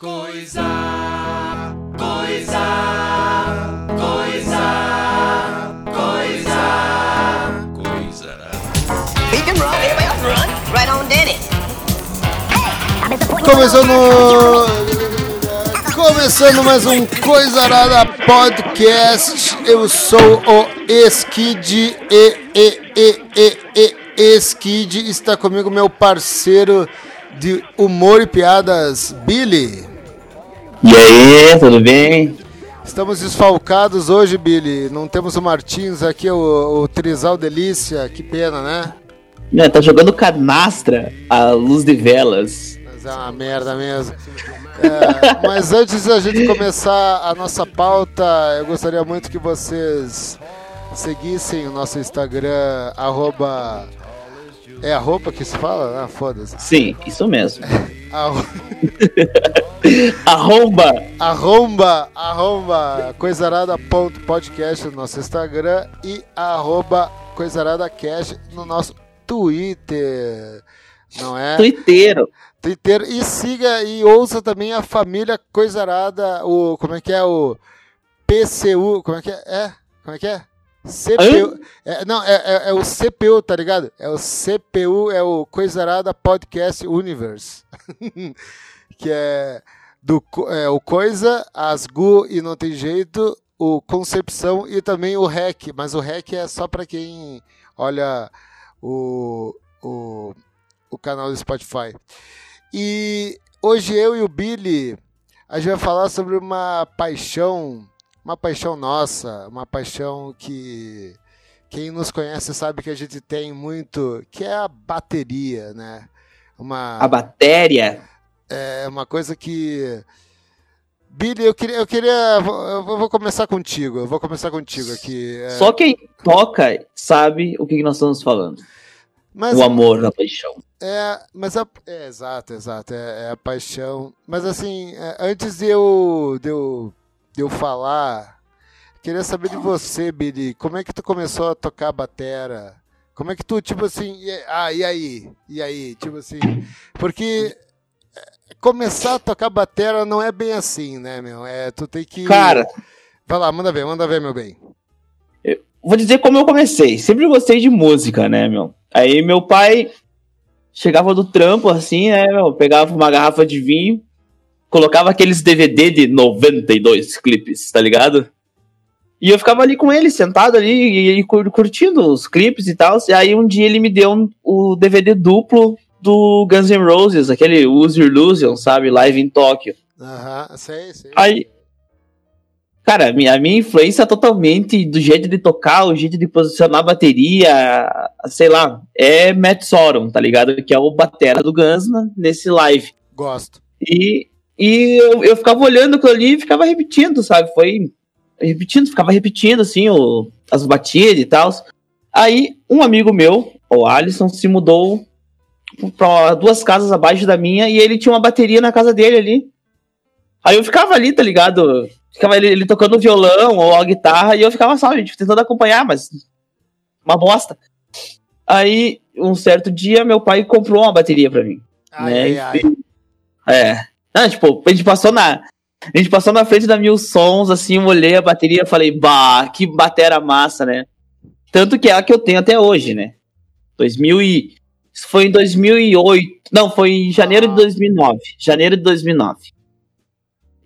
Coisa, coisa, coisa, coisa, coisa. Everybody else run. Right on Dennis. Começando. Começando mais um Coisa Arada Podcast. Eu sou o Skid e, e, e, e, e, Skid. Está comigo meu parceiro de humor e piadas, Billy. E aí, tudo bem? Estamos desfalcados hoje, Billy. Não temos o Martins aqui, o, o Trizal Delícia. Que pena, né? É, tá jogando canastra à luz de velas. Mas é uma merda mesmo. É, mas antes da gente começar a nossa pauta, eu gostaria muito que vocês seguissem o nosso Instagram, arroba. É arroba que se fala? Ah, foda-se. Sim, isso mesmo. Arro- Arromba! Arromba, arromba coisarada.podcast no nosso Instagram e arroba coisaradacast no nosso Twitter. Não é? Twitteiro. Twitter e siga e ouça também a família Coisarada, o como é que é o PCU, como é que é? É, como é que é? CPU, é, não, é, é, é o CPU, tá ligado? É o CPU, é o Coisarada Podcast Universe, que é do é, o Coisa, as Gu e não tem jeito, o Concepção e também o REC, mas o REC é só para quem olha o, o, o canal do Spotify. E hoje eu e o Billy, a gente vai falar sobre uma paixão, uma paixão nossa, uma paixão que quem nos conhece sabe que a gente tem muito, que é a bateria, né? Uma, A bateria. É uma coisa que. Billy, eu queria. Eu queria eu vou- começar contigo. Eu vou começar contigo aqui. é, Só quem toca sabe o que nós estamos falando. mas, O amor, a paixão. É, mas a, é, exato, exato, é, é a paixão. Mas assim, é, antes de eu, de eu, de eu falar, queria saber de você, Billy, como é que tu começou a tocar batera? Como é que tu, tipo assim, ah, e aí? E aí? Tipo assim, porque é, começar a tocar batera não é bem assim, né, meu? É, tu tem que... Cara, Vai lá, manda ver, manda ver, meu bem. vou dizer como eu comecei. Sempre gostei de música, né, meu? Aí meu pai chegava do trampo, assim, né, meu? Pegava uma garrafa de vinho, colocava aqueles DVD de 92 clipes, tá ligado? E eu ficava ali com ele, sentado ali e, e cur- curtindo os clipes e tal. E aí um dia ele me deu um- o DVD duplo do Guns N' Roses, aquele Use Your Illusion, sabe? Live em Tóquio. Aham, sei, sei. Aí. Cara, a minha, a minha influência totalmente do jeito de tocar, o jeito de posicionar a bateria, sei lá, é Matt Sorum, tá ligado? Que é o batera do Guns na- nesse live. Gosto. E, e eu, eu ficava olhando aquilo ali e ficava repetindo, sabe? Foi repetindo, ficava repetindo, assim, o, as batidas e tal. Aí, um amigo meu, o Alisson, se mudou pra duas casas abaixo da minha e ele tinha uma bateria na casa dele ali. Aí eu ficava ali, tá ligado? Ficava ele, ele tocando violão ou a guitarra e eu ficava, sabe, tipo, tentando acompanhar, mas uma bosta. Aí, um certo dia, meu pai comprou uma bateria pra mim. Ai, né? ai, ai. É. Não, tipo, a gente passou na. A gente passou na frente da Mil Sons, assim, eu olhei a bateria e falei, bah, que batera massa, né? Tanto que é a que eu tenho até hoje, né? 2000 e... Isso foi em 2008. Não, foi em janeiro de 2009. Janeiro de 2009.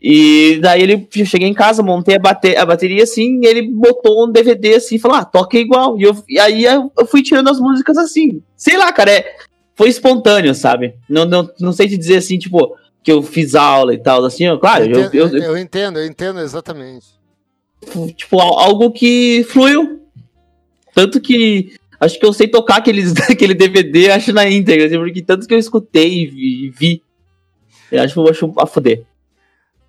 E daí ele, eu cheguei em casa, montei a, bate, a bateria assim, e ele botou um DVD assim, e falou, ah, toca igual. E, eu, e aí eu, fui tirando as músicas assim. Sei lá, cara, é, foi espontâneo, sabe? Não, não, não sei te dizer assim, tipo, que eu fiz aula e tal, assim, claro, eu, entendo, eu, eu- eu entendo, eu entendo exatamente. tipo, al- algo que fluiu. Tanto que acho que eu sei tocar aqueles, aquele DVD, acho na íntegra, assim, porque tanto que eu escutei e vi. vi. Eu acho eu chu- a fuder.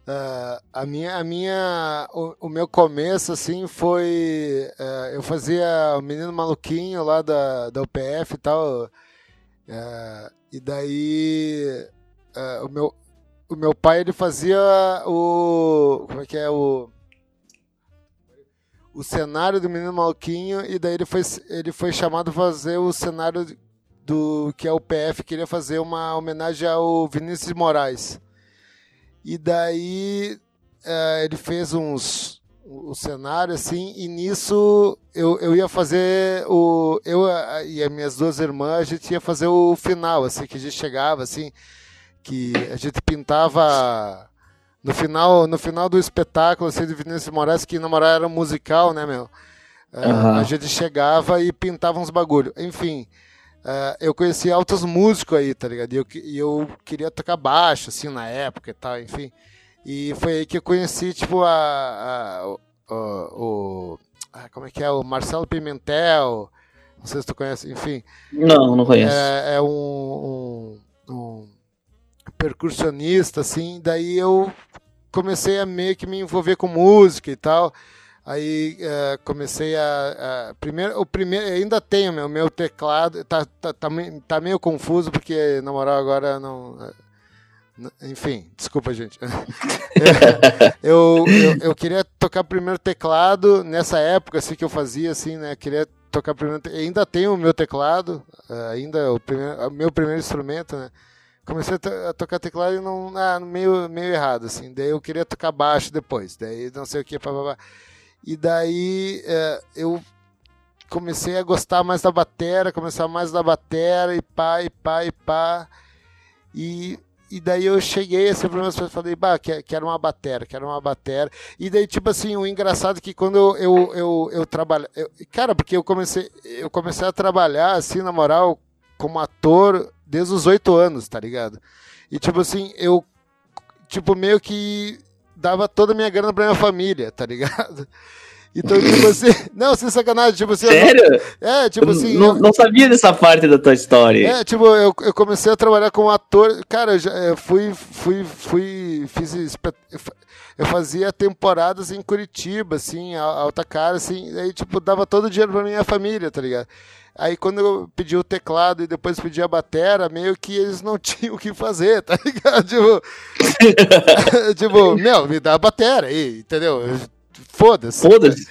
Ah, a minha, a minha, o, o meu começo assim foi, eh, eu fazia o menino maluquinho lá da, da UPF e tal, eh, e daí o meu, o meu pai ele fazia o, como é que é o, o cenário do menino maluquinho e daí ele foi, ele foi chamado para fazer o cenário do que é o PF queria fazer uma homenagem ao Vinícius de Moraes. E daí eh, ele fez uns o, o cenário assim, e nisso eu, eu ia fazer o. Eu a- e as minhas duas irmãs, a gente ia fazer o final, assim, que a gente chegava, assim, que a gente pintava. No final, no final do espetáculo, assim, de Vinícius de Moraes, que na moral era um musical, né, meu? Ah, Aham. A gente chegava e pintava uns bagulho. Enfim, ah, eu conheci altos músicos aí, tá ligado? E eu, eu queria tocar baixo, assim, na época e tal, enfim. E foi aí que eu conheci, tipo, a, a- o, o- o- ah, Como é que é? O Marcelo Pimentel. Não sei se tu conhece, enfim. Não, não conheço. É, é um, um, um percussionista, assim. Daí eu comecei a meio que me envolver com música e tal. Aí é, comecei a, a- primeiro, o primeiro, ainda tenho meu, meu teclado, tá, tá, tá, tá meio confuso porque na moral agora não, é, enfim, desculpa gente. eu, eu, eu queria tocar primeiro teclado nessa época assim que eu fazia assim, né? Queria tocar primeiro, ainda tenho o meu teclado, é, ainda o primeiro, meu primeiro instrumento, né? Comecei a, to- a tocar teclado e não, ah, meio, meio errado assim. Daí eu queria tocar baixo depois, daí não sei o que. E daí é, eu comecei a gostar mais da batera, começar mais da batera e pá, e pá, e pá. E, e daí eu cheguei assim para pais e falei, bah, que- quero uma batera, quero uma batera. E daí, tipo assim, o engraçado é que quando eu, eu, eu, eu trabalho. eu- cara, porque eu comecei, eu comecei a trabalhar, assim, na moral, como ator desde os oito anos, tá ligado? E tipo assim, eu tipo, meio que dava toda a minha grana pra minha família, tá ligado? Então, tipo assim, não, sem sacanagem, tipo assim, eu Sério? é, tipo assim, não, eu- não sabia dessa parte da tua história. é, tipo, eu, eu comecei a trabalhar como ator. Cara, eu, já, eu fui, fui, fui, fiz eu fa- eu fazia temporadas em Curitiba, assim, alta cara, assim, aí, tipo, dava todo o dinheiro pra minha família, tá ligado? Aí quando eu pedi o teclado e depois pedi a batera, meio que eles não tinham o que fazer, tá ligado? Tipo, tipo meu, me dá a batera aí, entendeu? Foda-se. Foda-se.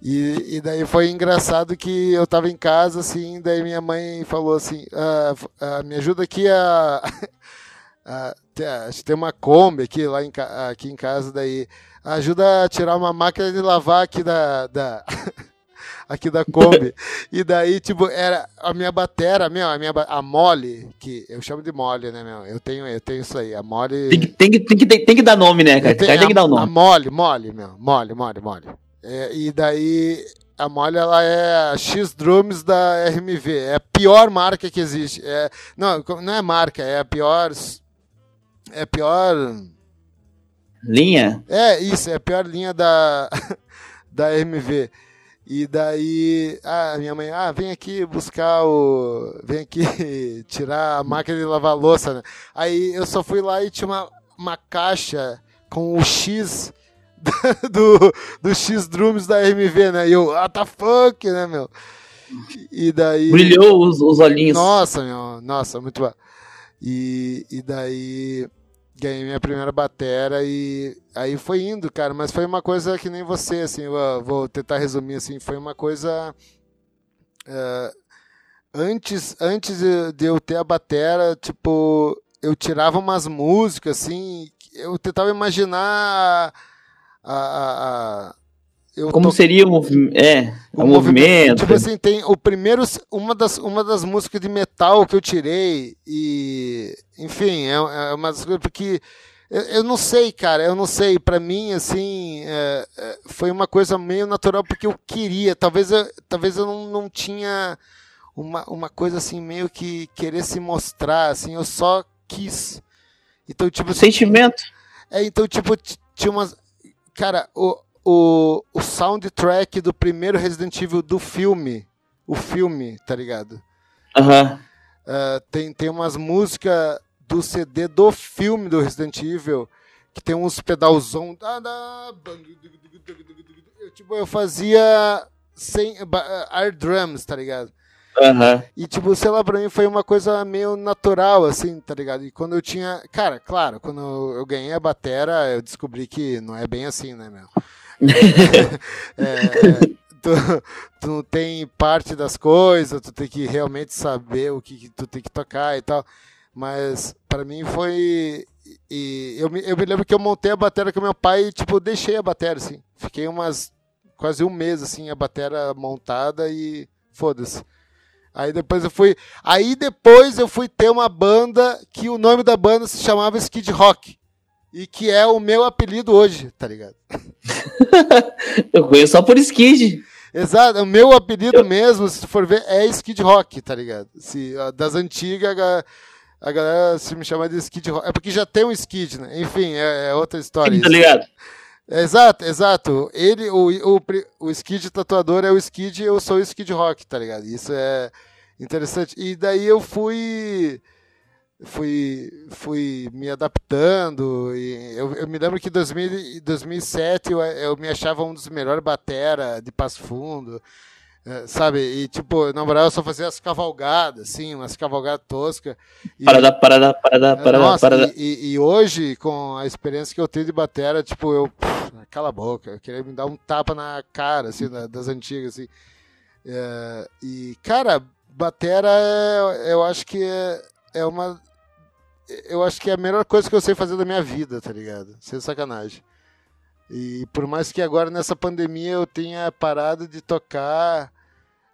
E, e daí foi engraçado que eu tava em casa, assim, daí minha mãe falou assim, ah, ah, me ajuda aqui a... a tem uma Kombi aqui, lá em, aqui em casa, daí ajuda a tirar uma máquina de lavar aqui da... da aqui da Kombi. e daí, tipo, era a minha batera, meu, a minha a mole, que eu chamo de mole, né, meu? Eu tenho, eu tenho isso aí, a mole... Tem que, tem, que, tem, que, tem, que dar nome, né, cara? Tem tem que a- dar o A nome. mole, mole, meu. Mole, mole, mole. É, e daí, a mole, ela é a X-Drums da RMV. É a pior marca que existe. É, não, não é marca, é a pior... É a pior... Linha? É, isso, é a pior linha da, da RMV. E daí, ah, minha mãe, ah, vem aqui buscar o. Vem aqui tirar a máquina de lavar louça, né? Aí eu só fui lá e tinha uma, uma caixa com o X do, do X Drums da RMV, né? E eu, ah, tá fuck, né, meu? E daí. Brilhou os, os olhinhos. Nossa, meu, nossa, muito bom. E, e daí ganhei minha primeira batera e aí foi indo, cara, mas foi uma coisa que nem você, assim, eu vou tentar resumir assim, foi uma coisa eh, antes antes de, eu ter a batera, tipo, eu tirava umas músicas assim, eu tentava imaginar a, a- a- Como to- seria o movimento? É, o, o movimento. Tipo assim, tem o primeiro. Uma das, uma das músicas de metal que eu tirei. E. Enfim, é, é uma das coisas. Porque. Eu, eu não sei, cara. Eu não sei. Pra mim, assim. é, é, foi uma coisa meio natural porque eu queria. Talvez eu, talvez eu não, não tinha uma, uma coisa assim, meio que querer se mostrar. Assim, eu só quis. Então, tipo. assim, Sentimento. é, então, tipo, tinha umas. Cara, o, o, o soundtrack do primeiro Resident Evil do filme. O filme, tá ligado? Aham. Ah, tem, tem umas músicas do CD do filme do Resident Evil que tem uns pedalzão. da- da- Eu, tipo, eu fazia sem air drums, tá ligado? Aham. E, tipo, sei lá, pra mim foi uma coisa meio natural, assim, tá ligado? E quando eu tinha. Cara, claro, quando eu ganhei a batera, eu descobri que não é bem assim, né, meu? É, tu, tu não tem parte das coisas, tu tem que realmente saber o que, que tu tem que tocar e tal. Mas pra mim foi. e eu, me, eu me lembro que eu montei a bateria com meu pai e, tipo, deixei a bateria, assim. Fiquei umas. quase um mês, assim, a bateria montada e. foda-se. Aí depois eu fui. Aí depois eu fui ter uma banda que o nome da banda se chamava Skid Rock. E que é o meu apelido hoje, tá ligado? Eu conheço só por Skid. Exato, o meu apelido mesmo, se tu for ver, é Skid Rock, tá ligado? Se, das antigas, a, ga- a galera se me chama de Skid Rock. É porque já tem um Skid, né? Enfim, é, é outra história. Tá ligado? Exato, exato. Ele, o, o, o Skid tatuador é o Skid e eu sou o Skid Rock, tá ligado? Isso é interessante. E daí eu fui fui fui me adaptando e eu, eu me lembro que em 2000 em 2007 eu, eu me achava um dos melhores batera de Passo Fundo. Eh, Sabe? E tipo, na moral, eu só fazia as cavalgadas, assim, umas cavalgadas toscas. E- Parada, parada, parada, parada, nossa, parada. E, e- hoje, com a experiência que eu tenho de batera, tipo, eu. pff, cala a boca, eu queria me dar um tapa na cara, assim, da- das antigas, assim. É, e, cara, batera, é- eu acho que é, é uma. Eu acho que é a melhor coisa que eu sei fazer da minha vida, tá ligado? Sem sacanagem. E por mais que agora nessa pandemia eu tenha parado de tocar,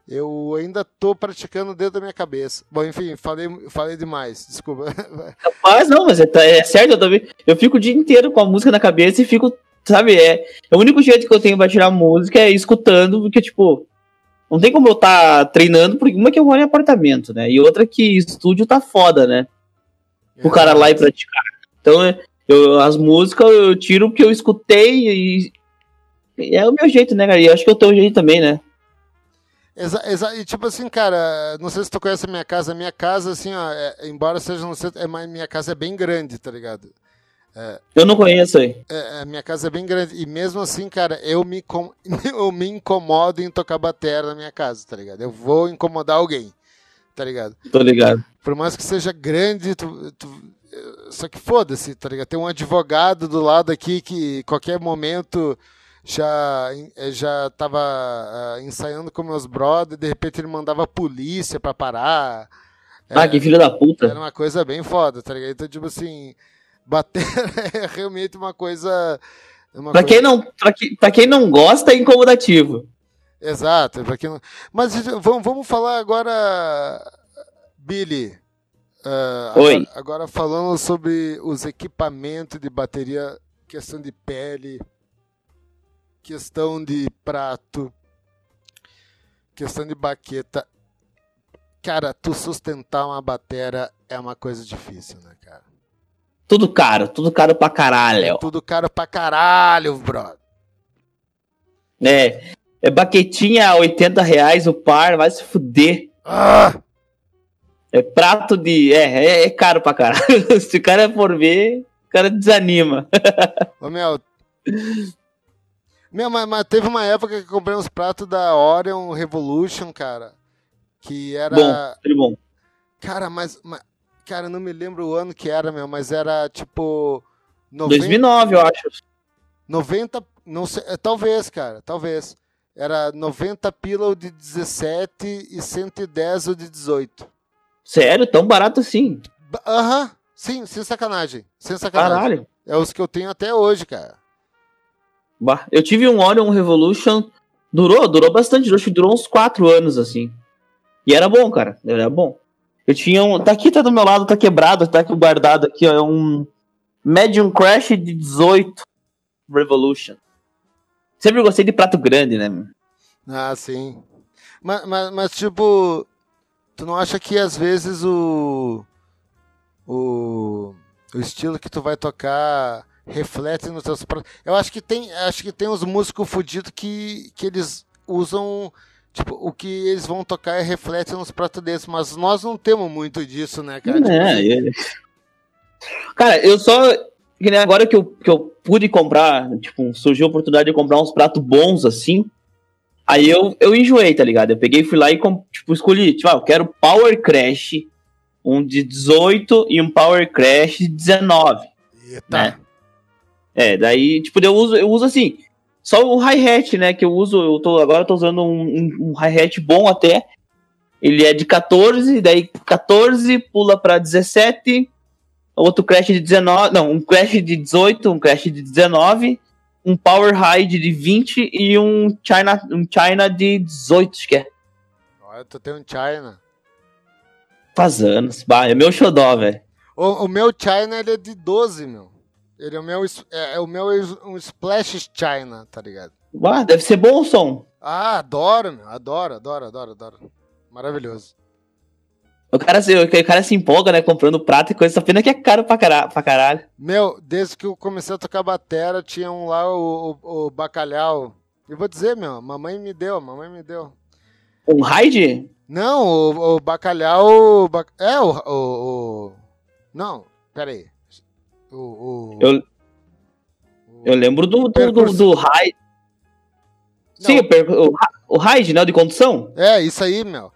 eu ainda tô praticando dentro da minha cabeça. Bom, enfim, falei, falei demais, desculpa. Mas não, mas é, tá- é certo, eu também. Eu fico o dia inteiro com a música na cabeça e fico, sabe, é, é o único jeito que eu tenho pra tirar música é escutando, porque, tipo, não tem como eu tá treinando, porque uma que eu moro em apartamento, né? E outra que estúdio tá foda, né? O cara lá e praticar. Então, é, eu, as músicas eu tiro porque eu escutei e, e é o meu jeito, né, cara? E eu acho que é o teu jeito também, né? Exa, exa, e tipo assim, cara, não sei se tu conhece a minha casa. A minha casa, assim, ó, é- embora seja no centro, é, minha casa é bem grande, tá ligado? Eu não conheço aí. É, a minha casa é bem grande. E mesmo assim, cara, eu me, incom- eu me incomodo em tocar bateria na minha casa, tá ligado? Eu vou incomodar alguém, tá ligado? Tô ligado. Por mais que seja grande, tu, tu- só que foda-se, tá ligado? Tem um advogado do lado aqui que qualquer momento já, eh, já tava ah, ensaiando com meus brothers, de repente ele mandava a polícia pra parar. Ah, que filho da puta. Era uma coisa bem foda, tá ligado? Então, tipo assim, bater é realmente uma coisa. Uma Pra coisa- quem, não, pra, que- pra quem não gosta, é incomodativo. Exato, pra quem não... Mas vamos, vamos falar agora, Billy. Ah, Oi. Agora, agora falando sobre os equipamentos de bateria, questão de pele, questão de prato, questão de baqueta. Cara, tu sustentar uma batera é uma coisa difícil, né, cara? Tudo caro, tudo caro pra caralho. Tudo caro pra caralho, brother. É, é baquetinha a 80 reais o par, vai se fuder. Ah! É prato de. É, é, é caro pra caralho. Se o cara for ver, o cara desanima. Ô, Mel. Meu, mas, mas teve uma época que comprei uns pratos da Orion Revolution, cara. Que era. Bom, tudo bom. Cara, mas, mas- Cara, não me lembro o ano que era, meu, mas era tipo. 90, 2009, eu acho. 90. Não sei, é, talvez, cara, talvez. Era 90 pila o de 17 e 110 o de 18. Sério, tão barato assim. Aham, sim, sem sacanagem. Sem sacanagem. Caralho. É os que eu tenho até hoje, cara. Bah, Eu tive um Orion Revolution. Durou, durou bastante. Acho que durou uns 4 anos, assim. E era bom, cara. Era bom. Eu tinha um. Tá aqui, tá do meu lado, tá quebrado, tá aqui guardado aqui, ó. É um Medium Crash de 18 Revolution. Sempre gostei de prato grande, né? Ah, sim. Mas, mas, mas, tipo, tu não acha que às vezes o, o o estilo que tu vai tocar reflete nos teus pratos? Eu acho que tem, acho que tem uns músicos fudidos que, que eles usam, tipo, o que eles vão tocar é reflete nos pratos deles, mas nós não temos muito disso, né, cara? Tipo, É, eu- Cara, eu só. Que nem agora que eu, que eu pude comprar, tipo, surgiu a oportunidade de comprar uns pratos bons assim. Aí eu, eu enjoei, tá ligado? Eu peguei, fui lá e tipo, escolhi, tipo, ah, eu quero Power Crash, um de 18 e um Power Crash de 19. Eita. né? É, daí, tipo, eu uso, eu uso assim, só o hi-hat, né, que eu uso, eu tô, agora eu tô usando um, um, um hi-hat bom até, ele é de 14, daí 14 pula pra 17, outro Crash de 19, não, um Crash de 18, um Crash de 19, um Power Ride de 20 e um China, um China de 18, acho que é. Olha, tu tem um China. Faz anos. Bah, é meu xodó, velho. O, o meu China ele é de 12, meu. Ele é o meu, é, é o meu um Splash China, tá ligado? Bah, deve ser bom o som. Ah, adoro, meu. Adoro, adoro, adoro, adoro. Maravilhoso. O cara, se, o cara se empolga, né, comprando prato e coisa, só pena que é caro pra caralho. Pra caralho. Meu, desde que eu comecei a tocar batera, tinha um lá, o, o, o bacalhau. Eu vou dizer, meu, mamãe me deu, mamãe me deu. Um raid? Não, o, o bacalhau. o É, o, o, Não, peraí. O. o, Eu, eu lembro do, do, do, do raid. Sim, o, o, ra- o raid, né, o de condução. É, isso aí, meu.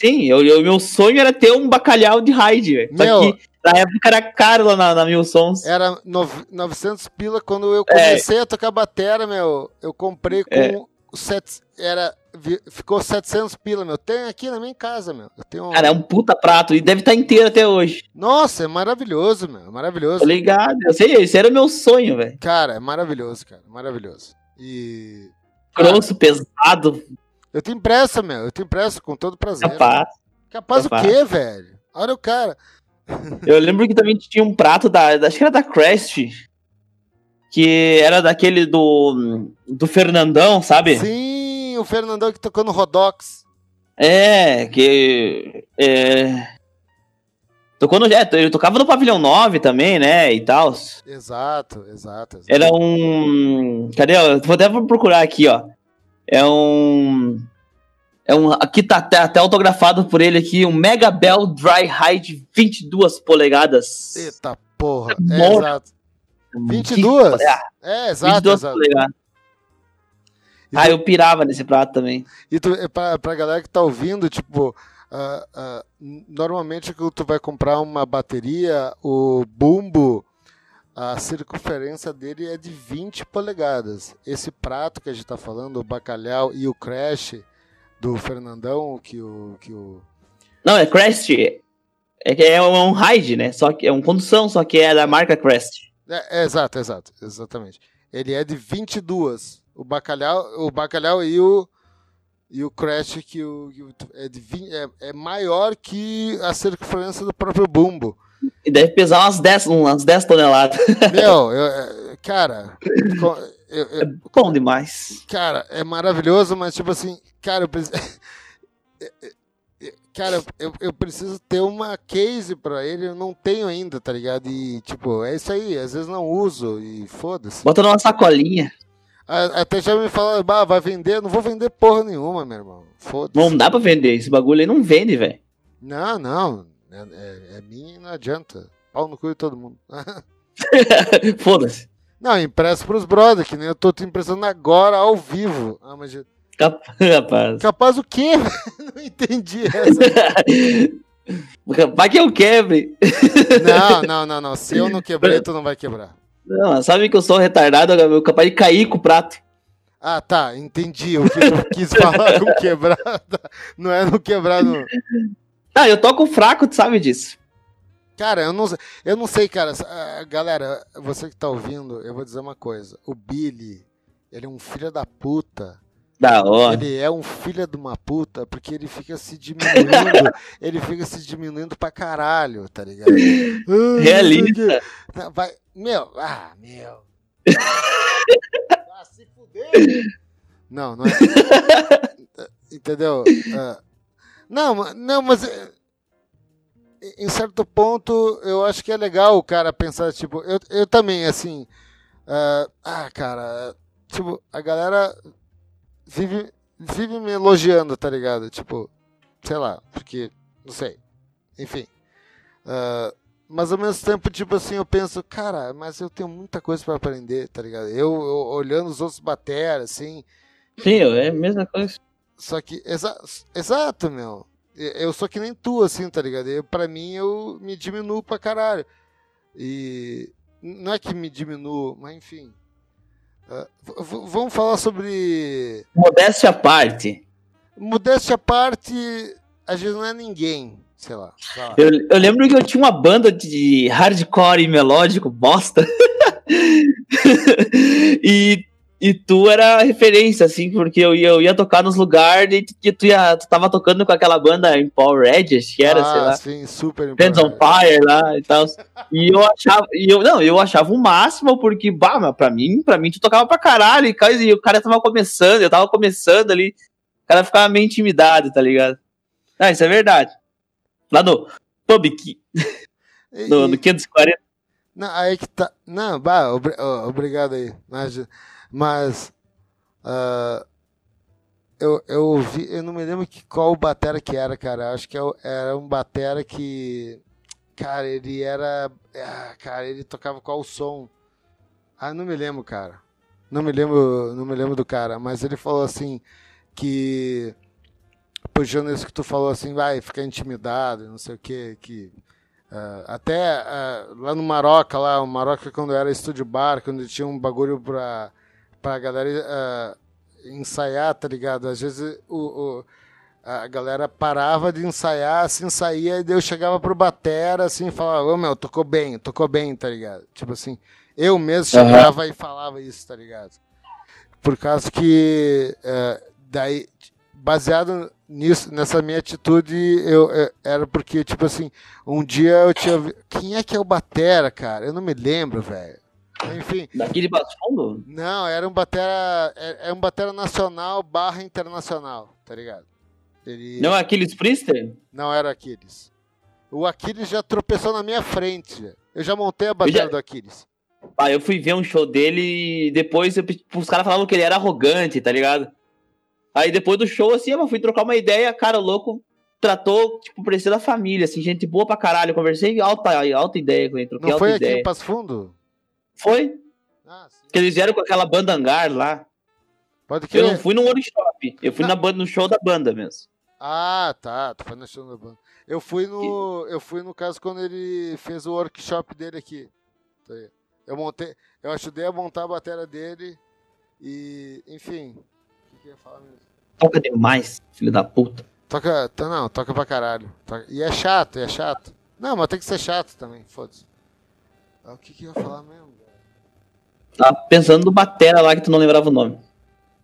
Sim, eu, eu- meu sonho era ter um bacalhau de raid, velho. Só Meu. que na época era caro lá na, na Mil Sons. Era nove- 900 pila quando eu É. comecei a tocar batera, meu. Eu comprei com É. sete, era ficou 700 pila, meu. Tem aqui na minha casa, meu. Eu tenho Cara, é um puta prato e deve estar inteiro até hoje. Nossa, é maravilhoso, meu. é Maravilhoso. Tô ligado. Eu sei, esse era o meu sonho, velho. Cara, é maravilhoso, cara. Maravilhoso. E Grosso, pesado, eu te impresso, meu. Eu te impresso com todo prazer. capaz. Capaz o capaz. quê, velho? Olha o cara. Eu lembro que também tinha um prato da. da- Acho que era da Crest. Que era daquele do. Do Fernandão, sabe? Sim, o Fernandão que tocou no Rodox. É, que. É. Tocou no. É, ele tocava no Pavilhão 9 também, né? E tal. Exato, exato. exato. Era um. Cadê? Eu vou até procurar aqui, ó. É um. É um. Aqui tá até, até autografado por ele aqui, um Mega Bell Dry High de 22 polegadas. Eita porra. É, Morto. exato. 22? Ah, É, exato, 22 exato. polegadas. Ah, tu- eu pirava nesse prato também. E tu, é pra, pra galera que tá ouvindo, tipo, ah, ah, n- normalmente quando tu vai comprar uma bateria, o bumbo, a circunferência dele é de 20 polegadas. Esse prato que a gente tá falando, o bacalhau e o crash do Fernandão, que o. Que o Não, é Crest. É que é um ride, né? Só que é um condução, só que é da marca Crest. é, é, exato, exato, exatamente. Ele é de 22. O bacalhau, o bacalhau e o. E o crash que o, que o- é, de 20 é, é maior que a circunferência do próprio bumbo. E deve pesar umas 10, umas 10 toneladas. Meu, eu- é, cara, eu- eu- Bom demais. cara, é maravilhoso, mas tipo assim, cara, eu preciso, cara, eu, eu preciso ter uma case pra ele, eu não tenho ainda, tá ligado? E tipo, é isso aí, às vezes não uso e foda-se. Bota numa sacolinha. Até já me falaram, bah, vai vender, Eu não vou vender porra nenhuma, meu irmão. Foda-se. Não dá pra vender. Esse bagulho aí não vende, velho. Não, não, é, é, é minha e não adianta. Pau no cu de todo mundo. Foda-se. Não, impresso pros brothers, que nem eu tô te impressando agora ao vivo. Ah, mas Cap- Rapaz. Capaz o quê? Não entendi essa. Vai que eu quebre. Não, não, não, não. Se eu não quebrei, tu não vai quebrar. Não, sabe que eu sou retardado, eu capaz de cair com o prato. Ah, tá. Entendi o que tu quis falar com quebrada. Não é no quebrado. Ah, eu toco fraco, tu sabe disso. Cara, eu não, eu não sei, cara. Ah, Galera, você que tá ouvindo, eu vou dizer uma coisa. O Billy, ele é um filho da puta. Da hora. Ele é um filho de uma puta porque ele fica se diminuindo. ele fica se diminuindo pra caralho, tá ligado? Ah, Realista. Vai, meu, ah, meu. ah, se fuder. Não, não é. Entendeu? Ah, não, não, mas eh, em certo ponto eu acho que é legal o cara pensar, tipo, eu, eu também, assim. ah, ah, cara, tipo, a galera vive, vive me elogiando, tá ligado? Tipo, sei lá, porque, não sei. Enfim. Ah, mas ao mesmo tempo, tipo assim, eu penso, cara, mas eu tenho muita coisa pra aprender, tá ligado? Eu, eu olhando os outros bater, assim, Sim, é a mesma coisa. Só que, exa exato, meu. Eu sou que nem tu, assim, tá ligado? Eu, pra mim, eu me diminuo pra caralho. E não é que me diminuo, mas enfim. V- vamos falar sobre. Modéstia à parte. Modéstia à parte, a gente não é ninguém, sei lá. sei lá. Eu, eu lembro que eu tinha uma banda de hardcore e melódico, bosta. e, e tu era a referência, assim, porque eu ia, eu ia tocar nos lugares e tu, ia, tu tava tocando com aquela banda em Power Red, acho que era, ah, sei lá. sim, super Friends on Fire lá e tal. E eu achava, e eu, não, eu achava o máximo, porque, bah, mas pra mim, pra mim, tu tocava pra caralho, e, cara, e o cara tava começando, eu tava começando ali, o cara ficava meio intimidado, tá ligado? Ah, isso é verdade. Lá no Pub, E- no, no 540, Não, aí que tá. Não, bah, ó, obrigado aí. Mas, mas ah, eu, eu ouvi, eu não me lembro que, qual batera que era, cara. Acho que é o- era um batera que. Cara, ele era. ah, cara, ele tocava qual som? Ah, não me lembro, cara. Não me lembro, não me lembro do cara, mas ele falou assim que puxando isso que tu falou assim, vai ficar intimidado, não sei o que, que ah, até ah, lá no Maroca, lá, o Maroca quando era estúdio bar, quando tinha um bagulho pra, pra galera ah, ensaiar, tá ligado? Às vezes o, o- a galera parava de ensaiar, assim, saía, e daí eu chegava pro batera, assim, e falava, ô meu, tocou bem, tocou bem, tá ligado? Tipo assim, eu mesmo chegava e falava isso, tá ligado? Por causa que, eh, daí, baseado nisso, nessa minha atitude, eu, eh, era porque, tipo assim, um dia eu tinha. Quem é que é o Batera, cara? Eu não me lembro, velho. Enfim, Passo Fundo? não, era um Batera. É, é um Batera nacional barra internacional, tá ligado? Ele Não é aqueles Priester? não era Aquiles. O Aquiles já tropeçou na minha frente. Eu já montei a batera já- do Aquiles. Ah, eu fui ver um show dele e depois eu, os caras falavam que ele era arrogante, tá ligado? Aí depois do show, assim, eu fui trocar uma ideia, cara, o louco tratou, tipo, parecia da família, assim, gente boa pra caralho. Eu conversei alta, alta ideia com ele, troquei Não foi aqui ideia. em Passo Fundo? Foi, Ah, sim. que eles vieram com aquela banda hangar lá. Pode Eu crer. não fui no workshop, eu fui Não. na banda, no show da banda mesmo. Ah, tá. Tu foi na show da banda. Eu fui no. Eu fui no caso quando ele fez o workshop dele aqui. Tá. Eu montei. Eu ajudei a montar a bateria dele. E. Enfim. O que, eu ia falar mesmo? Toca demais, filho da puta. Toca. tá, Não, toca pra caralho. Toca- E é chato, é chato. Não, mas tem que ser chato também, foda-se. Ah, O que, que eu ia falar mesmo? Tava pensando no Batera lá que tu não lembrava o nome.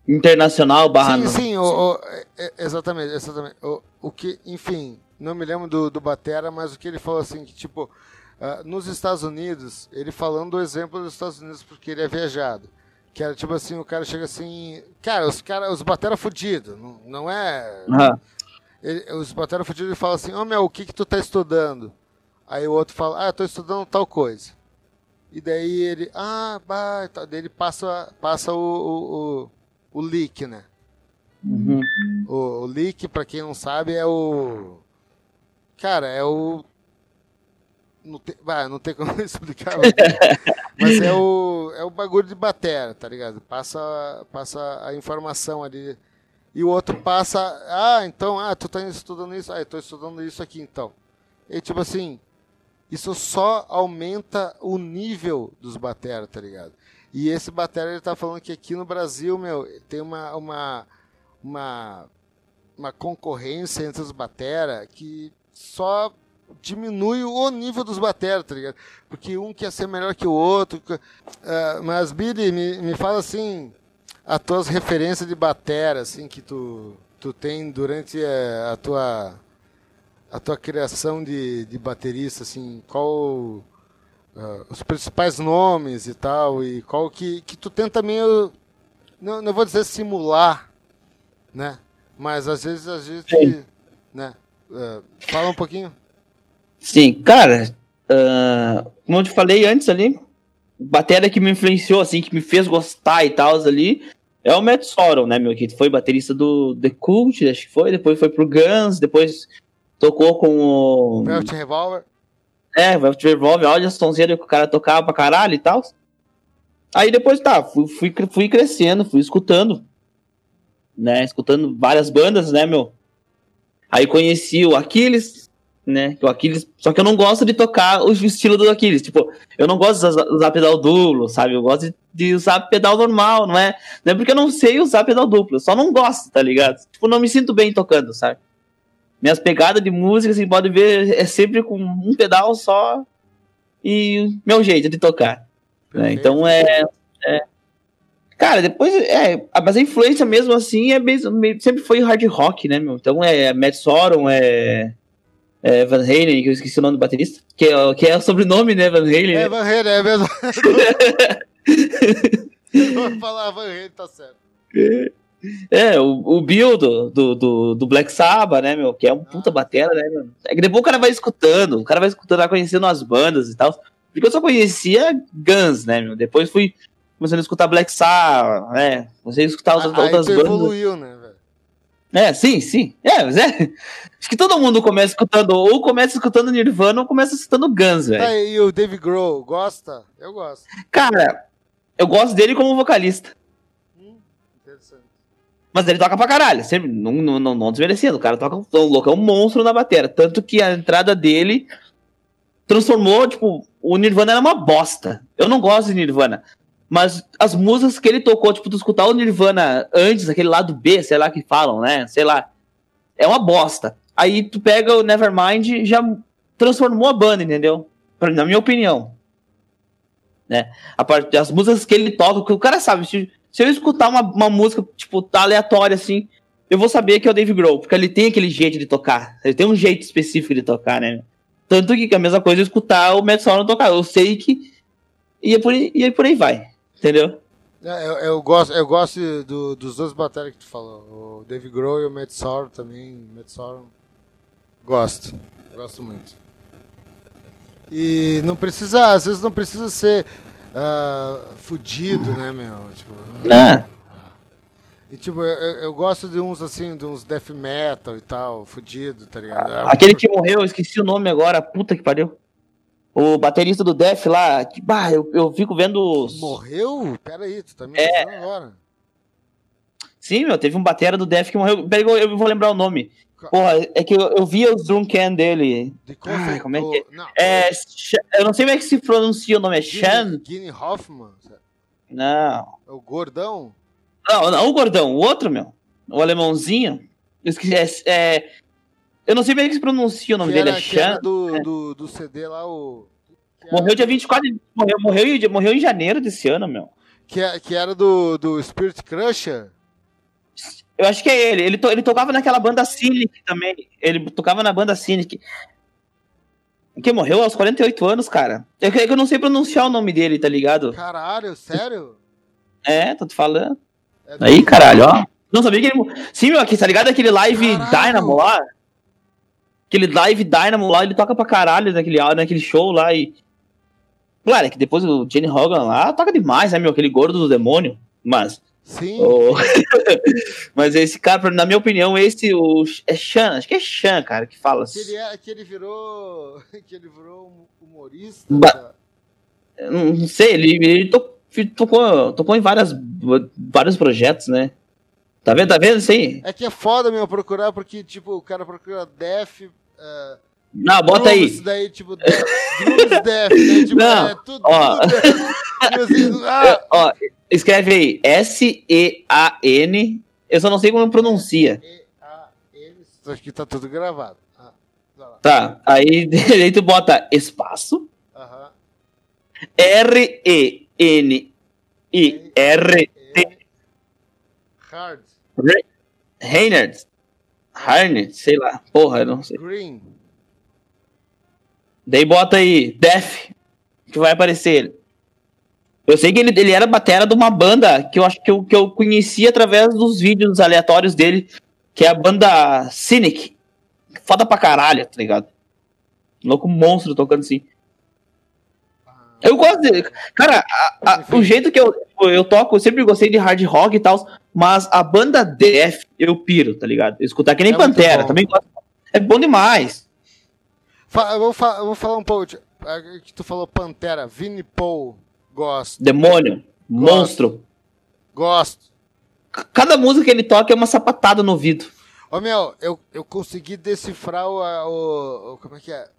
Internacional barra. Sim, não. sim, o, o- é- é- exatamente, exatamente. O, o que, enfim, não me lembro do, do Batera, mas o que ele falou assim, que tipo, ah, nos Estados Unidos, ele falando do exemplo dos Estados Unidos porque ele é viajado. Que era tipo assim, o cara chega assim, cara, os cara, os Batera fudido, não, não é. Ah, Ele- os Batera fudido ele fala assim, ô meu, o que que tu tá estudando? Aí o outro fala, ah, eu tô estudando tal coisa. E daí ele, ah, bah, daí ele passa, passa o, o, o, o leak, né? uhum. O, o leak, pra quem não sabe, é o. Cara, é o. Não tem, não tem como explicar. Mas é o. É o bagulho de batera, tá ligado? Passa, passa a informação ali. E o outro passa. Ah, então, ah, tu tá estudando isso? Ah, eu tô estudando isso aqui então. E tipo assim. Isso só aumenta o nível dos batera, tá ligado? E esse batera ele tá falando que aqui no Brasil, meu, tem uma, uma, uma, uma concorrência entre os batera que só diminui o nível dos batera, tá ligado? Porque um quer ser melhor que o outro. Ah, mas, Billy, me, me fala assim, as tuas referências de batera, assim, que tu, tu tem durante eh, a tua a tua criação de, de baterista, assim, qual ah, os principais nomes e tal, e qual que, que tu tenta meio, não, não vou dizer simular, né? Mas às vezes a gente, Sim. né? ah, fala um pouquinho. Sim, cara, ah, como eu te falei antes ali, bateria que me influenciou, assim, que me fez gostar e tal ali, é o Matt Sorum, né, meu, que foi baterista do The Cult, acho que foi, depois foi pro Guns, depois tocou com o... Velvet Revolver. É, Velvet Revolver, olha a sonzeira que o cara tocava pra caralho e tal. Aí depois, tá, fui, fui, fui crescendo, fui escutando, né, escutando várias bandas, né, meu. Aí conheci o Aquiles, né, o Aquiles, só que eu não gosto de tocar o estilo do Aquiles, tipo, eu não gosto de usar, pedal duplo, sabe, eu gosto de, de usar pedal normal, não é, não é porque eu não sei usar pedal duplo, eu só não gosto, tá ligado? Tipo, não me sinto bem tocando, sabe? Minhas pegadas de música, assim, pode ver, é sempre com um pedal só e meu jeito de tocar. né? Então é, é- Cara, depois é. Mas a influência mesmo assim é mesmo, sempre foi hard rock, né, meu? Então é Matt Sorum, é. é Van Halen, que eu esqueci o nome do baterista, que é, que é o sobrenome, né, Van Halen. É né? Van Halen, é mesmo. Vou falar Van Halen, tá certo. É, o, o Bill do, do, do, Black Sabbath, né, meu? Que é um puta batera, né, meu? É que depois o cara vai escutando, o cara vai escutando, vai conhecendo as bandas e tal. Porque eu só conhecia Guns, né, meu? Depois fui começando a escutar Black Sabbath, né? Comecei a escutar outras, Aí outras tu bandas. evoluiu, né? É, sim, sim. É, mas é. Acho que todo mundo começa escutando, ou começa escutando Nirvana, ou começa escutando Guns, velho. Tá, e o Dave Grohl, gosta? Eu gosto. Cara, eu gosto dele como vocalista. Hum, interessante. Mas ele toca pra caralho, sempre, não, não, não, não desmerecendo. O cara toca um louco, é um monstro na bateria. Tanto que a entrada dele transformou, tipo, o Nirvana era uma bosta. Eu não gosto de Nirvana. Mas as músicas que ele tocou, tipo, tu escutar o Nirvana antes, aquele lado B, sei lá que falam, né? Sei lá. É uma bosta. Aí tu pega o Nevermind já transformou a banda, entendeu? Pra- Na minha opinião. Né? A parte, as músicas que ele toca, que o cara sabe, se, se eu escutar uma, uma música, tipo, tá aleatória assim, eu vou saber que é o Dave Grohl, porque ele tem aquele jeito de tocar. Ele tem um jeito específico de tocar, né? Tanto que a mesma coisa é escutar o Matt Sorum tocar. Eu sei que. E é por aí, e é por aí vai. Entendeu? É, eu, eu gosto, eu gosto do- dos dois bateras que tu falou. O Dave Grohl e o Matt Sorum também. Matt Sorum. Gosto. Gosto muito. E não precisa, às vezes não precisa ser ah, fudido, né, meu? Tipo, Ah, e tipo, eu- eu gosto de uns assim, de uns death metal e tal, fudido, tá ligado? aquele que morreu, eu esqueci o nome agora, puta que pariu. O baterista do Def lá, que, bah, eu, eu fico vendo. os- Morreu? Pera aí, tu tá me É. agora. Sim, meu, teve um batera do Def que morreu. Pera, eu vou lembrar o nome. Porra, é que eu, eu via os drum can dele. De Ai, como é que é? o- Não, É. Eu não sei como é que se pronuncia o nome, é Shan? Guinea Hoffman. Não. É o gordão? Não, não, o gordão, o outro, meu. O alemãozinho. Eu esqueci, é, é- eu não sei bem é que se pronuncia o nome que dele, era, é era Chan. do, do, do CD lá, o. Morreu dia 24. de- Morreu, morreu, em- morreu em janeiro desse ano, meu. Que, é- que era do, do Spirit Crusher? Eu acho que é ele. Ele, to- ele tocava naquela banda Cynic também. Ele tocava na banda Cynic. Que morreu aos 48 anos, cara. É que, é que eu não sei pronunciar o nome dele, tá ligado? Caralho, sério? É, tô te falando. É Aí, caralho, ó. Não sabia que ele. Sim, meu, aqui, tá ligado? Aquele live Caralho. Dynamo lá. Aquele live Dynamo lá, ele toca pra caralho naquele, naquele show lá e. Claro, é que depois o Jenny Hogan lá toca demais, né, meu? Aquele gordo do demônio. Mas. Sim. o- Mas esse cara, na minha opinião, esse o, é Chan, acho que é Chan, cara, que fala. Que ele, é, que ele virou. Que ele virou um humorista. Ba-? Não sei, ele, ele to- tocou, tocou em várias, vários projetos, né? Tá vendo? Tá vendo isso aí? É que é foda, meu, procurar, porque, tipo, o cara procura Def. Uh, Não, bota aí. daí, tipo, Def, Grooves Def, né? Tipo, Não, é tudo. ó. tudo Def. Assim, ah, Ó, escreve aí, S-E-A-N. Eu só não sei como pronuncia. E, A, N, Isso aqui tá tudo gravado. Ah. Tá, aí, tu bota espaço, Aham. R-E-N-I-R, E, Hard. Reinhardt, Harnett, sei lá, porra, eu não sei. Green. Daí bota aí, Def, que vai aparecer ele. Eu sei que ele, ele era batera de uma banda que eu acho que eu, que eu conheci através dos vídeos aleatórios dele, que é a banda Cynic. Foda pra caralho, tá ligado? Louco monstro tocando assim. Eu gosto de. Cara, a- a- o jeito que eu, eu toco, eu sempre gostei de hard rock e tal, mas a banda Def eu piro, tá ligado? Escutar que nem É Pantera, bom. também gosto. É bom demais. Eu vou, eu vou falar um pouco. de- ah, que tu falou Pantera. Vini Paul. Gosto. Demônio, monstro. Gosto. Cada música que ele toca é uma sapatada no ouvido. Ô meu, eu, eu consegui decifrar o, o, o- Como é que é?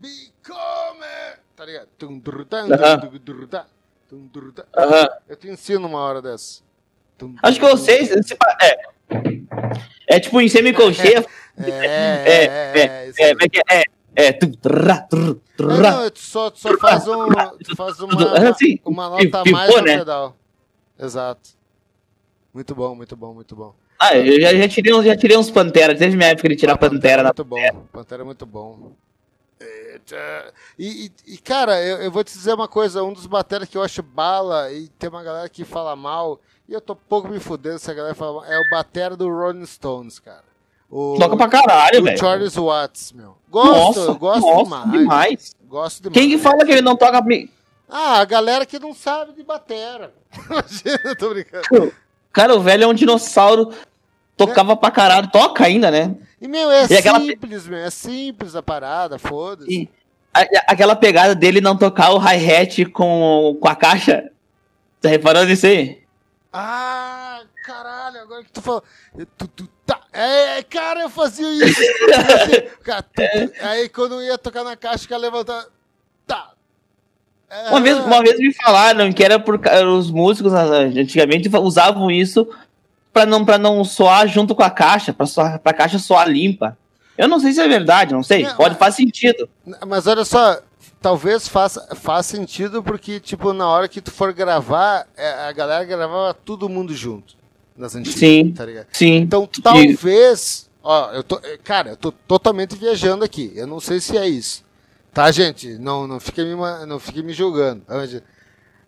Become! Tá ligado? Tan. Aham. Eu te ensino uma hora dessa. Acho que vocês. É, é tipo em semicolcheia. É, É, é, é, é é? É, é, É, trrá. não, tu só, tu só faz, um, tu faz uma, assim, uma nota a ficou, mais no né? pedal. Exato. Muito bom, muito bom, muito bom. Ah, eu já, já tirei uns, já tirei uns Pantera. Teve minha época de tirar Ah, Pantera é na muito bom. Pantera é muito bom. Eita. E, e- e, cara, eu, eu vou te dizer uma coisa, um dos bateras que eu acho bala e tem uma galera que fala mal, e eu tô pouco me fudendo se a galera fala mal, é o batera do Rolling Stones, cara. O, Toca pra caralho, o velho. Charles Watts, meu. Gosto, Nossa, gosto nossa, demais. demais. Gosto demais. Quem que fala que ele não toca? Ah, a galera que não sabe de batera. Imagina, tô brincando. Cara, o velho é um dinossauro. Tocava pra caralho. Toca ainda, né? E, meu, é E aquela- simples, meu. É simples a parada, foda-se. A- aquela pegada dele não tocar o hi-hat com, com a caixa. Tá reparando nisso aí? Ah, caralho, agora que tu falou. Tu, tu, tá. É, cara, eu fazia isso. Eu fazia- cara, tu, tu. Aí quando eu ia tocar na caixa, o cara levantava. Tá. É, Uma vez, uma vez me falaram que era por os músicos ah, antigamente usavam isso pra não, pra não soar junto com a caixa, pra, soar, pra caixa soar limpa. Eu não sei se é verdade, não sei. Não, Pode, mas- faz sentido. Mas olha só, talvez faça, faça sentido porque, tipo, na hora que tu for gravar, é, a galera gravava todo mundo junto. Nas antigas, Sim. tá ligado? Sim. Então, talvez. Ó, eu tô. Cara, eu tô totalmente viajando aqui. Eu não sei se é isso. Tá, gente? Não, não fique me, não fique me julgando.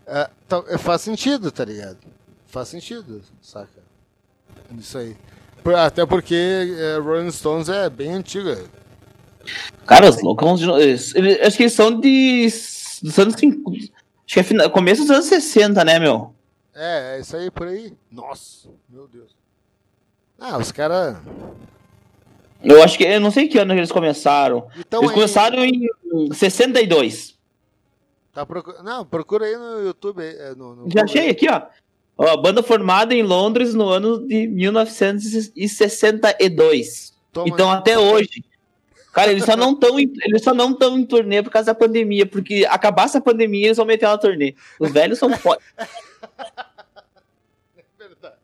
É, é, faz sentido, tá ligado? Faz sentido, saca? Isso aí. Até porque é, Rolling Stones é bem antiga. Cara, os loucos. de- Acho que eles são de. dos anos 50. Acho que é final, começo dos anos 60, né, meu? É, é isso aí por aí. Nossa, meu Deus. Ah, os caras. Eu acho que. Eu não sei que ano que eles começaram. Então, eles aí- começaram em 62. Tá procu- Não, procura aí no YouTube. é, no, no Já Google achei aqui, ó. Ó, banda formada em Londres no ano de 1962. Toma então aí. até hoje. Cara, eles só não estão eles só não estão em turnê por causa da pandemia, porque acabasse a pandemia eles vão meter uma turnê. Os velhos são foda. Verdade.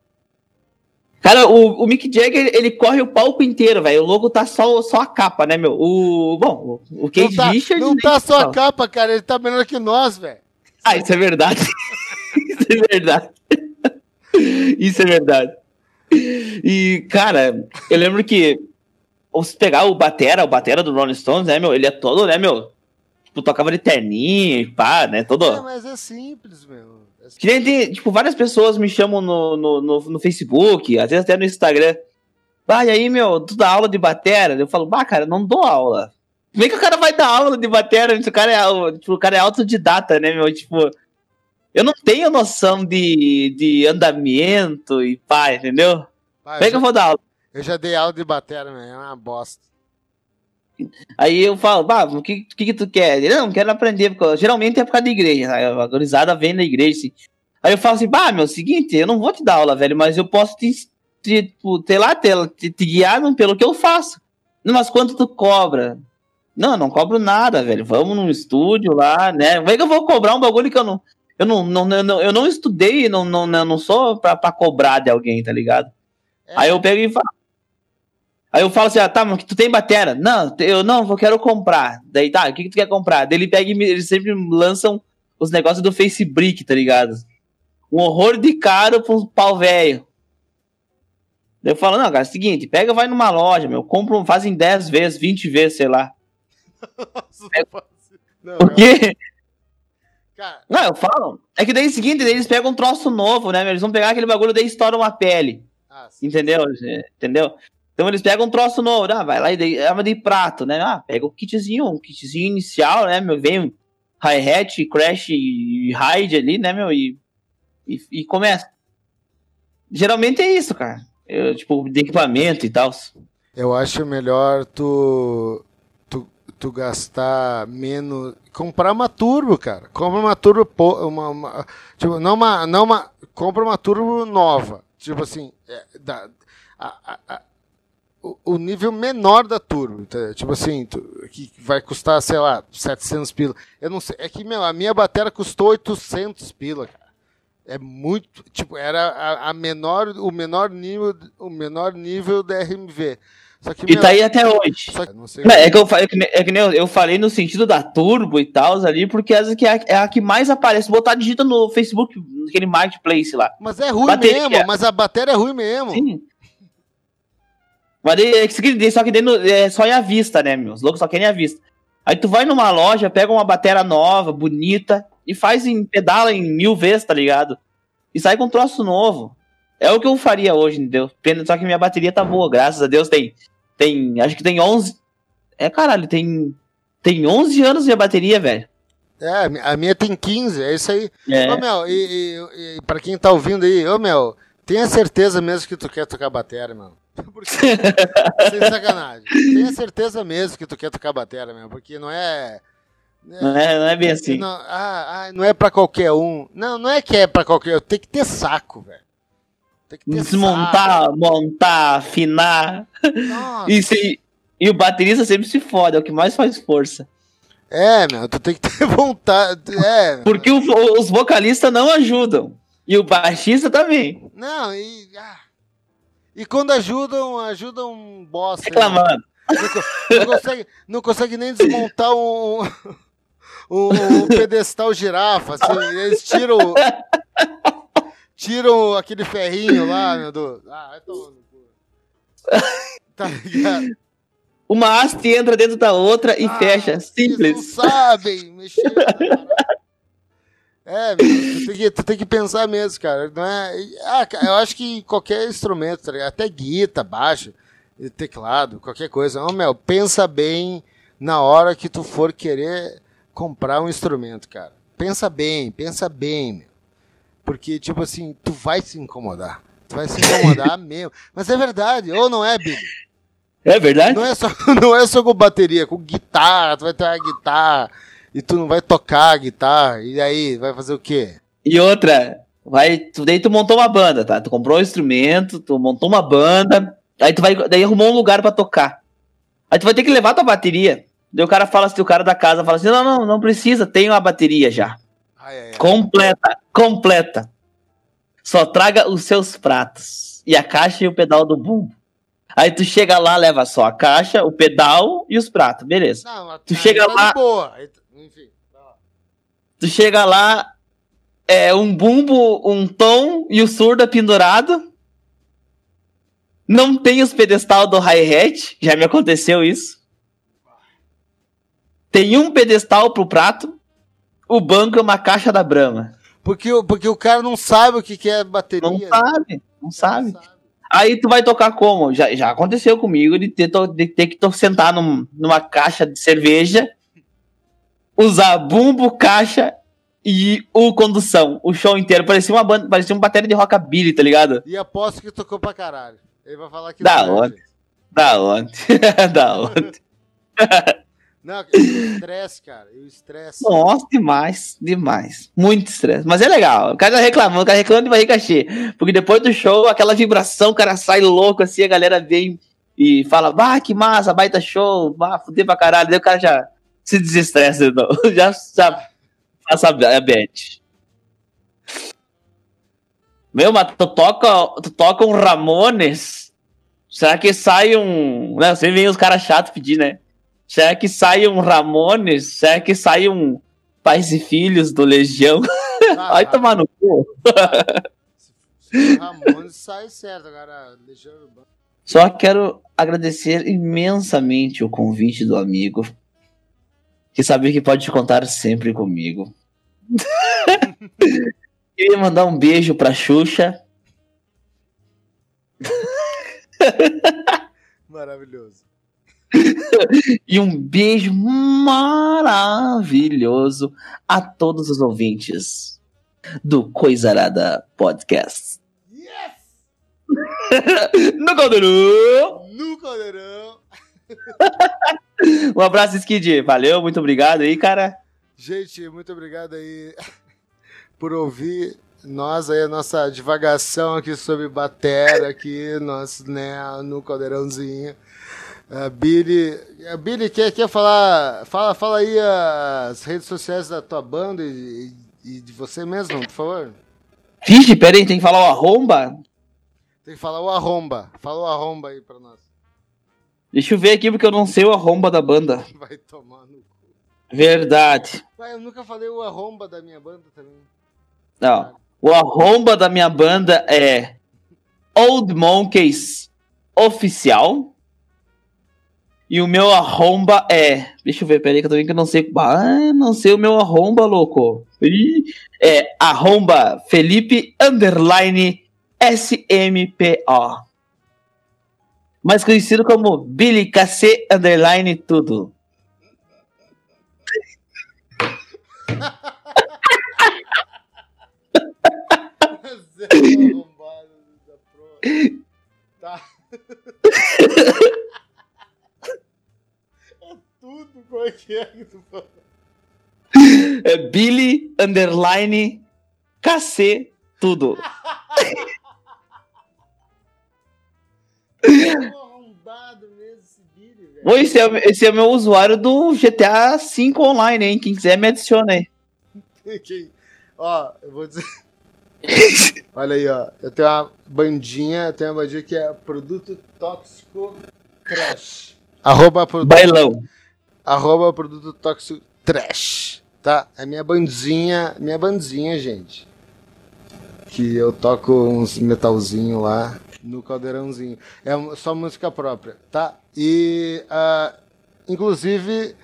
Cara, o, o Mick Jagger, ele corre o palco inteiro, velho. O logo tá só, só a capa, né, meu? O bom, o Não Kate tá, Richards não tá se só a capa, cara. Ele tá menor que nós, velho. Ah, isso é verdade. isso é verdade. isso é verdade. E, cara, eu lembro que se pegar o Batera, o Batera do Rolling Stones, né, meu? Ele é todo, né, meu? Tipo, tocava de terninho e pá, né? Todo. É, mas é simples, meu. É Que nem tem, tipo, várias pessoas me chamam no, no, no, no Facebook, às vezes até no Instagram. Bah, e aí, meu, tu dá aula de batera? Eu falo, bah, cara, não dou aula. Como é que o cara vai dar aula de batera? O cara é, tipo, o cara é autodidata, né, meu? Tipo, eu não tenho noção de, de andamento e pá, entendeu? Ah, Como é que eu vou dar aula? eu já dei aula de bateria, meu. É uma bosta. Aí eu falo, bah, o que, que, que tu quer? Ele, não, quero aprender, porque geralmente é por causa da igreja, né? a gurizada vem da igreja, assim. Aí eu falo assim, bah, meu, seguinte, eu não vou te dar aula, velho, mas eu posso te, te, tipo, lá, te, te, guiar pelo que eu faço. Mas quanto tu cobra? Não, eu não cobro nada, velho, vamos num estúdio lá, né? Como é que eu vou cobrar um bagulho que eu não... Eu não, não, não, eu não estudei, não, não, não sou pra, pra cobrar de alguém, tá ligado? É, Aí eu pego e falo. Aí eu falo assim, ah, tá, mas tu tem batera? Não, eu não, eu quero comprar. Daí tá, o que, que tu quer comprar? Daí ele pega e me- eles sempre lançam os negócios do Facebook, tá ligado? Um horror de caro pra um pau velho. Daí eu falo, não, cara, é o seguinte, pega vai numa loja, meu, compra, um- faz em 10 vezes, 20 vezes, sei lá. Nossa, faço- não, Por quê? Cara, Não, eu falo. É que daí é o seguinte, eles pegam um troço novo, né? Eles vão pegar aquele bagulho daí estouram uma pele. ah, sim. Entendeu? É, Entendeu? Então eles pegam um troço novo, ah, vai lá e daí, arma de prato, né? Ah, pega o kitzinho, um kitzinho inicial, né, meu? Vem hi-hat, crash e hide ali, né, meu? E, e, e começa. Geralmente é isso, cara. Eu, tipo, de equipamento e tal. Eu acho melhor tu, tu, gastar menos. Comprar uma turbo, cara. Compra uma turbo. Uma, uma- tipo, não uma, não uma. Compra uma turbo nova. Tipo assim. é, da, a- a- o, o nível menor da turbo. entendeu? Tipo assim, tu- que vai custar, sei lá, 700 pila. Eu não sei. É que, meu, a minha bateria custou 800 pila, cara. É muito. Tipo, era a, a menor, o menor nível, o menor nível da RMV. Só que, E meu, tá aí até hoje. que- não É que, eu, é que, é que eu, eu falei no sentido da turbo e tal ali, porque essa que é a, é a que mais aparece. Botar digita no Facebook, naquele marketplace lá. Mas é ruim Bateria. mesmo, mas a bateria é ruim mesmo. Sim. Mas é só que no- é só em à vista, né, meu? Os loucos só querem à vista. Aí tu vai numa loja, pega uma bateria nova, bonita, e faz em pedala em mil vezes, tá ligado? E sai com um troço novo. É o que eu faria hoje, entendeu? Pena só que minha bateria tá boa, graças a Deus tem. Tem. Acho que tem 11. É caralho, tem. Tem 11 anos minha bateria, velho. É, a mi- a minha tem 15, é isso aí. É. Ô, Mel, e, e, e pra quem tá ouvindo aí, ô, Mel, tenha certeza mesmo que tu quer tocar bateria, meu. Porque, sem sacanagem. Tenha certeza mesmo que tu quer tocar bateria, meu, porque não é... Não é, não é bem assim. Não, ah, ah, não é pra qualquer um. Não, não é que é pra qualquer um. Tem que ter saco, velho. Desmontar, montar, afinar. Nossa. E, se, e o baterista sempre se fode, é o que mais faz força. É, meu, tu tem que ter vontade. É. Porque o- os vocalistas não ajudam. E o baixista também. Não, e. ah. E quando ajudam, ajudam um bosta. né? Reclamando. Não, não consegue, não consegue nem desmontar um, um, um pedestal girafa. Assim, eles tiram. Tiram aquele ferrinho lá, meu Deus. Ah, vai. Tá ligado? Uma haste entra dentro da outra e Ah, fecha. Simples. não sabem mexer. parada. É, meu, tu tem, que, tu tem que pensar mesmo, cara. Não é, ah, eu acho que qualquer instrumento, tá ligado? até guitarra, baixo, teclado, qualquer coisa. Ô, meu, pensa bem na hora que tu for querer comprar um instrumento, cara. Pensa bem, pensa bem, meu. Porque, tipo assim, tu vai se incomodar. Tu vai se incomodar mesmo. Mas é verdade, ou não é, Billy? É verdade? Não é só, não é só com bateria, com guitarra, tu vai ter uma guitarra e tu não vai tocar a guitarra, e aí, vai fazer o quê? E outra, vai, tu, daí tu montou uma banda, tá? Tu comprou um instrumento, tu montou uma banda, aí tu vai, daí arrumou um lugar pra tocar. Aí tu vai ter que levar tua bateria. Daí o cara fala assim, o cara da casa fala assim, não, não, não precisa, tem uma bateria já. Ai, ai, ai. Completa. Só traga os seus pratos. E a caixa e o pedal do bumbo. Aí tu chega lá, leva só a caixa, o pedal e os pratos, beleza. Não, Tu chega tá lá- boa. Enfim. Tu chega lá, é um bumbo, um tom e o surda pendurado. Não tem os pedestal do hi-hat, já me aconteceu isso. Tem um pedestal pro prato, o banco é uma caixa da Brahma. Porque, o- porque o cara não sabe o que, que é bateria. Não né? sabe, não sabe. Não sabe. Aí tu vai tocar como? Já, já aconteceu comigo de ter, de ter que sentar num- numa caixa de cerveja, usar bumbo, caixa e o condução, o show inteiro. Parecia uma banda, parecia uma bateria de rockabilly, tá ligado? E aposto que tocou pra caralho. Ele vai falar que Da é, onde? Da onde? da onde? Não, estresse, cara. Estresse. Nossa, demais, demais. Muito estresse. Mas é legal. O cara tá reclamando, o cara reclamando de barriga cheia. Porque depois do show, aquela vibração, o cara sai louco assim, a galera vem e fala, bah, que massa, baita show, bah, fudeu pra caralho. Daí o cara já se desestressa, não. já, já passa a bet. Meu, mas tu toca, tu toca um Ramones, será que sai um... Não, sempre vem os caras chatos pedir, né? Será que sai um Ramones? Será que sai um Pais e Filhos do Legião? Ah, Vai tomar no cu. Ramones sai certo, agora. Legião Urbana. Só quero agradecer imensamente o convite do amigo. Que sabia que pode contar sempre comigo. Queria mandar um beijo pra Xuxa. Maravilhoso. E um beijo maravilhoso a todos os ouvintes do Coisarada Podcast. Yes! No Caldeirão! No caldeirão. Um abraço, Skid. Valeu, muito obrigado aí, cara. Gente, muito obrigado aí por ouvir nós aí, a nossa divagação aqui sobre batera aqui, nós, né, no caldeirãozinho. A Billy, a Billy quer, quer falar, fala, fala aí as redes sociais da tua banda e, e de você mesmo, por favor. Vixe, pera aí, tem que falar o arromba? Tem que falar o arromba, fala o arromba aí pra nós. Deixa eu ver aqui porque eu não sei o arromba da banda. Vai tomar no cu. Verdade. Ué, eu nunca falei o arromba da minha banda também. Não. O arromba da minha banda é Old Monkeys Oficial. E o meu arromba é. Deixa eu ver, peraí que eu tô vendo que eu não sei. Ah, não sei o meu arromba, louco. Ih, É arromba Felipe Underline SMPO. Mais conhecido como Billy KC Underline Tudo. Zé arrombado da pro. Tá. É tudo, como é que é que tu falou? É Billy Underline KC Tudo. Mesmo esse é, esse é meu usuário do GTA V online, hein? Quem quiser me adiciona aí. Ó, eu vou dizer. Olha aí, ó. Eu tenho uma bandinha, eu tenho uma bandinha que é Produto Tóxico Trash. Arroba produto, Bailão. Arroba produto tóxico trash. Tá? É minha bandinha, minha bandinha, gente. Que eu toco uns metalzinho lá no caldeirãozinho. É só música própria, tá? E, ah, inclusive,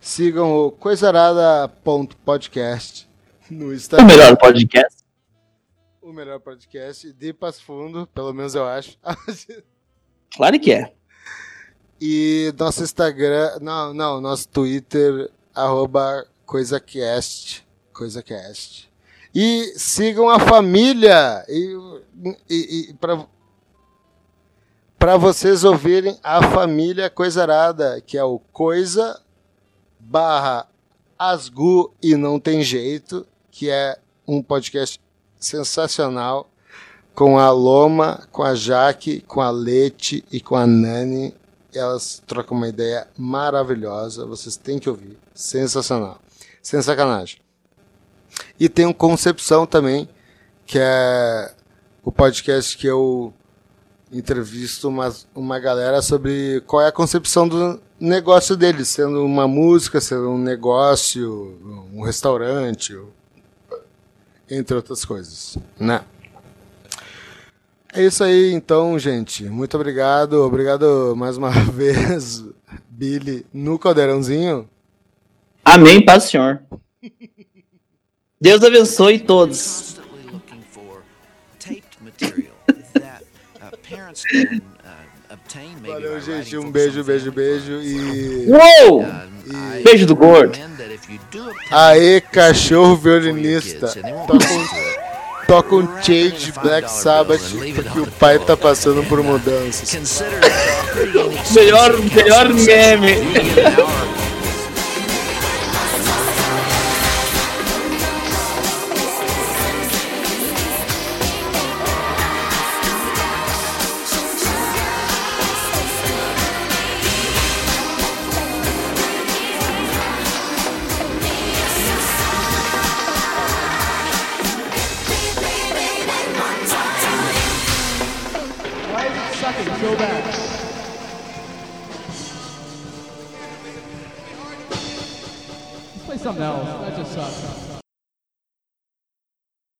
sigam o coisarada.podcast no O Instagram. melhor podcast. O melhor podcast de Passo Fundo, pelo menos eu acho. Claro que é. E nosso Instagram, não, não, nosso Twitter, arroba CoisaCast, CoisaCast. E sigam a família, e, e, e vocês ouvirem a família Coisarada, que é o Coisa barra Asgu e Não Tem Jeito, que é um podcast sensacional com a Loma, com a Jaque, com a Lete e com a Nani. Elas trocam uma ideia maravilhosa, vocês têm que ouvir. Sensacional. Sem sacanagem. E tem o Concepção também, que é o podcast que eu entrevisto uma, uma galera sobre qual é a concepção do negócio deles, sendo uma música, sendo um negócio, um restaurante, entre outras coisas, né? É isso aí, então, gente. Muito obrigado. Obrigado mais uma vez, Billy, no caldeirãozinho. Amém, paz, Senhor. Deus abençoe todos. Valeu, gente. Um beijo, beijo, beijo. E. Uou! I Beijo do gordo. Aê, cachorro violinista. kids, and they won't Toca listen um, to it, toca um Change Black Sabbath porque o pai tá passando por mudanças. Melhor, melhor meme.